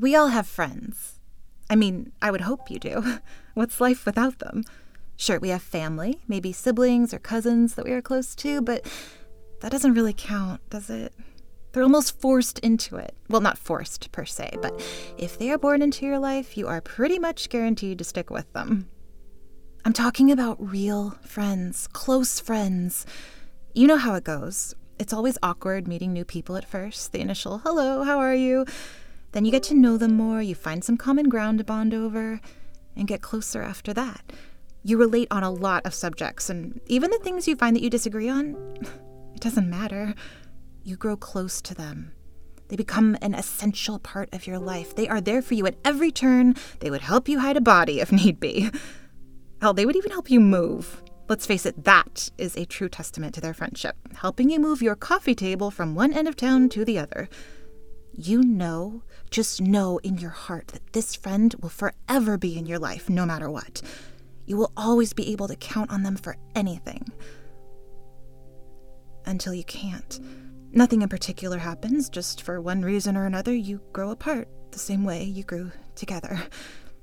We all have friends. I mean, I would hope you do. What's life without them? Sure, we have family, maybe siblings or cousins that we are close to, but that doesn't really count, does it? They're almost forced into it. Well, not forced per se, but if they are born into your life, you are pretty much guaranteed to stick with them. I'm talking about real friends, close friends. You know how it goes. It's always awkward meeting new people at first, the initial hello, how are you? Then you get to know them more, you find some common ground to bond over, and get closer after that. You relate on a lot of subjects, and even the things you find that you disagree on, it doesn't matter. You grow close to them. They become an essential part of your life. They are there for you at every turn. They would help you hide a body if need be. Hell, they would even help you move. Let's face it, that is a true testament to their friendship, helping you move your coffee table from one end of town to the other. You know, just know in your heart that this friend will forever be in your life, no matter what. You will always be able to count on them for anything. Until you can't. Nothing in particular happens, just for one reason or another, you grow apart the same way you grew together.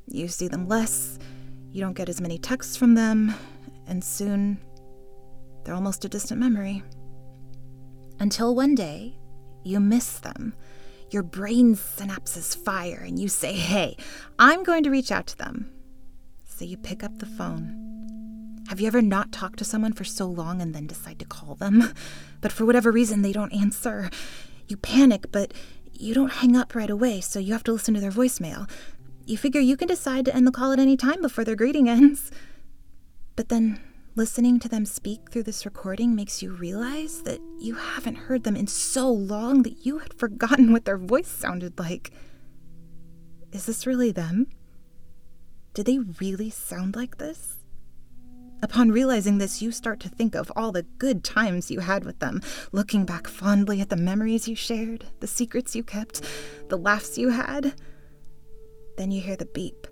You see them less, you don't get as many texts from them, and soon they're almost a distant memory. Until one day, you miss them. Your brain synapses fire, and you say, Hey, I'm going to reach out to them. So you pick up the phone. Have you ever not talked to someone for so long and then decide to call them? But for whatever reason, they don't answer. You panic, but you don't hang up right away, so you have to listen to their voicemail. You figure you can decide to end the call at any time before their greeting ends. But then listening to them speak through this recording makes you realize that you haven't heard them in so long that you had forgotten what their voice sounded like. Is this really them? Did they really sound like this? Upon realizing this, you start to think of all the good times you had with them, looking back fondly at the memories you shared, the secrets you kept, the laughs you had. Then you hear the beep.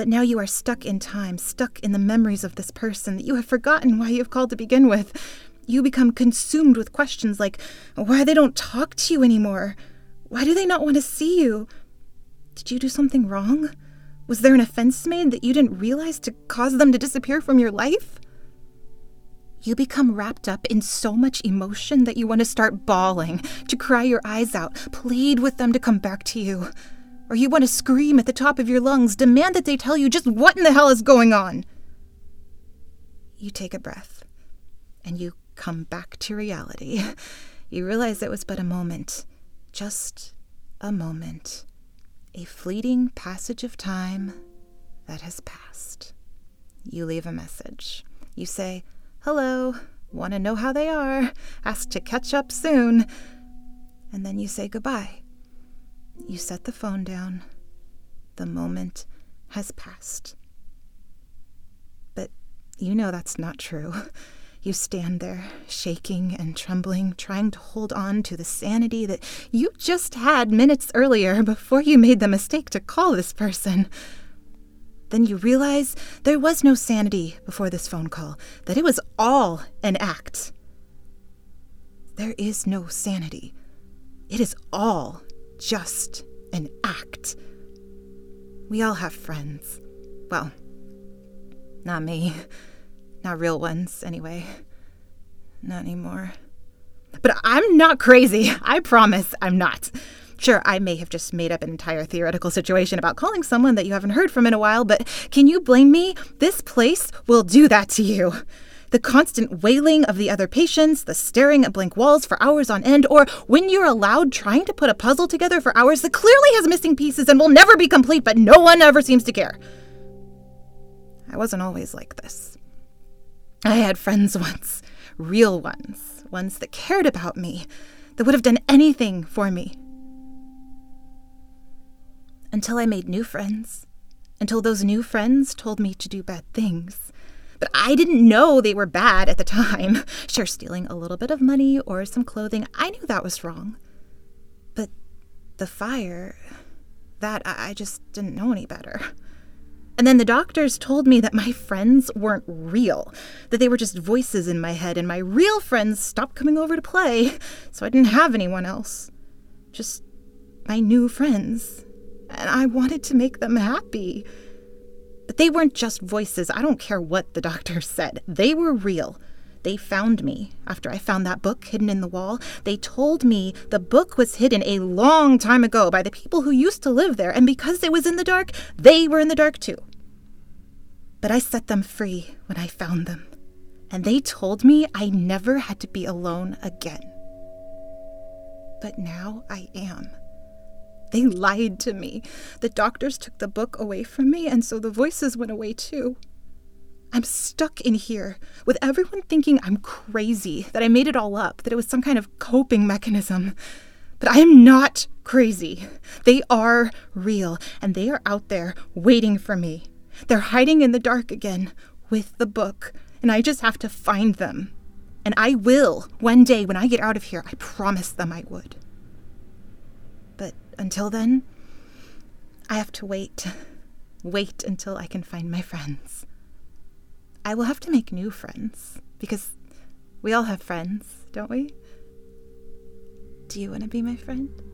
But now you are stuck in time, stuck in the memories of this person that you have forgotten why you have called to begin with. You become consumed with questions like why they don't talk to you anymore. Why do they not want to see you? Did you do something wrong? Was there an offense made that you didn't realize to cause them to disappear from your life? You become wrapped up in so much emotion that you want to start bawling, to cry your eyes out, plead with them to come back to you. Or you want to scream at the top of your lungs, demand that they tell you just what in the hell is going on. You take a breath, and you come back to reality. You realize it was but a moment, just a moment a fleeting passage of time that has passed. You leave a message. You say, Hello, want to know how they are, ask to catch up soon. And then you say goodbye. You set the phone down. The moment has passed. But you know that's not true. You stand there, shaking and trembling, trying to hold on to the sanity that you just had minutes earlier before you made the mistake to call this person. Then you realize there was no sanity before this phone call, that it was all an act. There is no sanity. It is all just an act. We all have friends. Well, not me. Not real ones, anyway. Not anymore. But I'm not crazy. I promise I'm not. Sure, I may have just made up an entire theoretical situation about calling someone that you haven't heard from in a while, but can you blame me? This place will do that to you. The constant wailing of the other patients, the staring at blank walls for hours on end, or when you're allowed trying to put a puzzle together for hours that clearly has missing pieces and will never be complete, but no one ever seems to care. I wasn't always like this. I had friends once, real ones, ones that cared about me, that would have done anything for me. Until I made new friends, until those new friends told me to do bad things. But I didn't know they were bad at the time. Sure, stealing a little bit of money or some clothing, I knew that was wrong. But the fire, that I just didn't know any better. And then the doctors told me that my friends weren't real, that they were just voices in my head, and my real friends stopped coming over to play, so I didn't have anyone else. Just my new friends, and I wanted to make them happy. But they weren't just voices. I don't care what the doctor said, they were real. They found me after I found that book hidden in the wall. They told me the book was hidden a long time ago by the people who used to live there, and because it was in the dark, they were in the dark too. But I set them free when I found them, and they told me I never had to be alone again. But now I am. They lied to me. The doctors took the book away from me, and so the voices went away too. I'm stuck in here with everyone thinking I'm crazy, that I made it all up, that it was some kind of coping mechanism. But I am not crazy. They are real, and they are out there waiting for me. They're hiding in the dark again with the book, and I just have to find them. And I will one day when I get out of here. I promised them I would. Until then, I have to wait. Wait until I can find my friends. I will have to make new friends because we all have friends, don't we? Do you want to be my friend?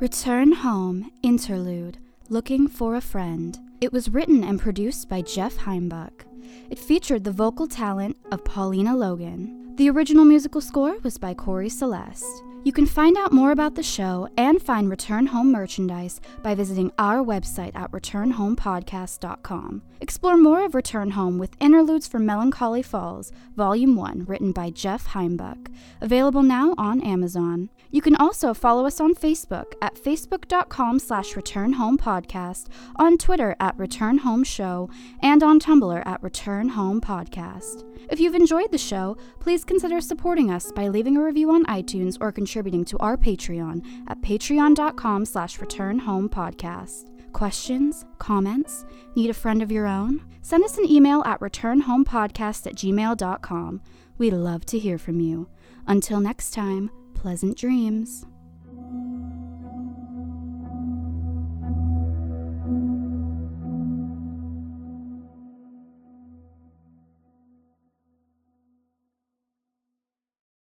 Return Home Interlude Looking for a Friend. It was written and produced by Jeff Heimbuck. It featured the vocal talent of Paulina Logan. The original musical score was by Corey Celeste. You can find out more about the show and find Return Home merchandise by visiting our website at returnhomepodcast.com. Explore more of Return Home with Interludes from Melancholy Falls, Volume 1, written by Jeff Heimbuck, available now on Amazon. You can also follow us on Facebook at facebook.com slash returnhomepodcast, on Twitter at Return Home Show, and on Tumblr at Return Home Podcast. If you've enjoyed the show, please consider supporting us by leaving a review on iTunes or contributing to our Patreon at patreon.com slash returnhomepodcast. Questions? Comments? Need a friend of your own? Send us an email at returnhomepodcast at gmail.com. We'd love to hear from you. Until next time, pleasant dreams.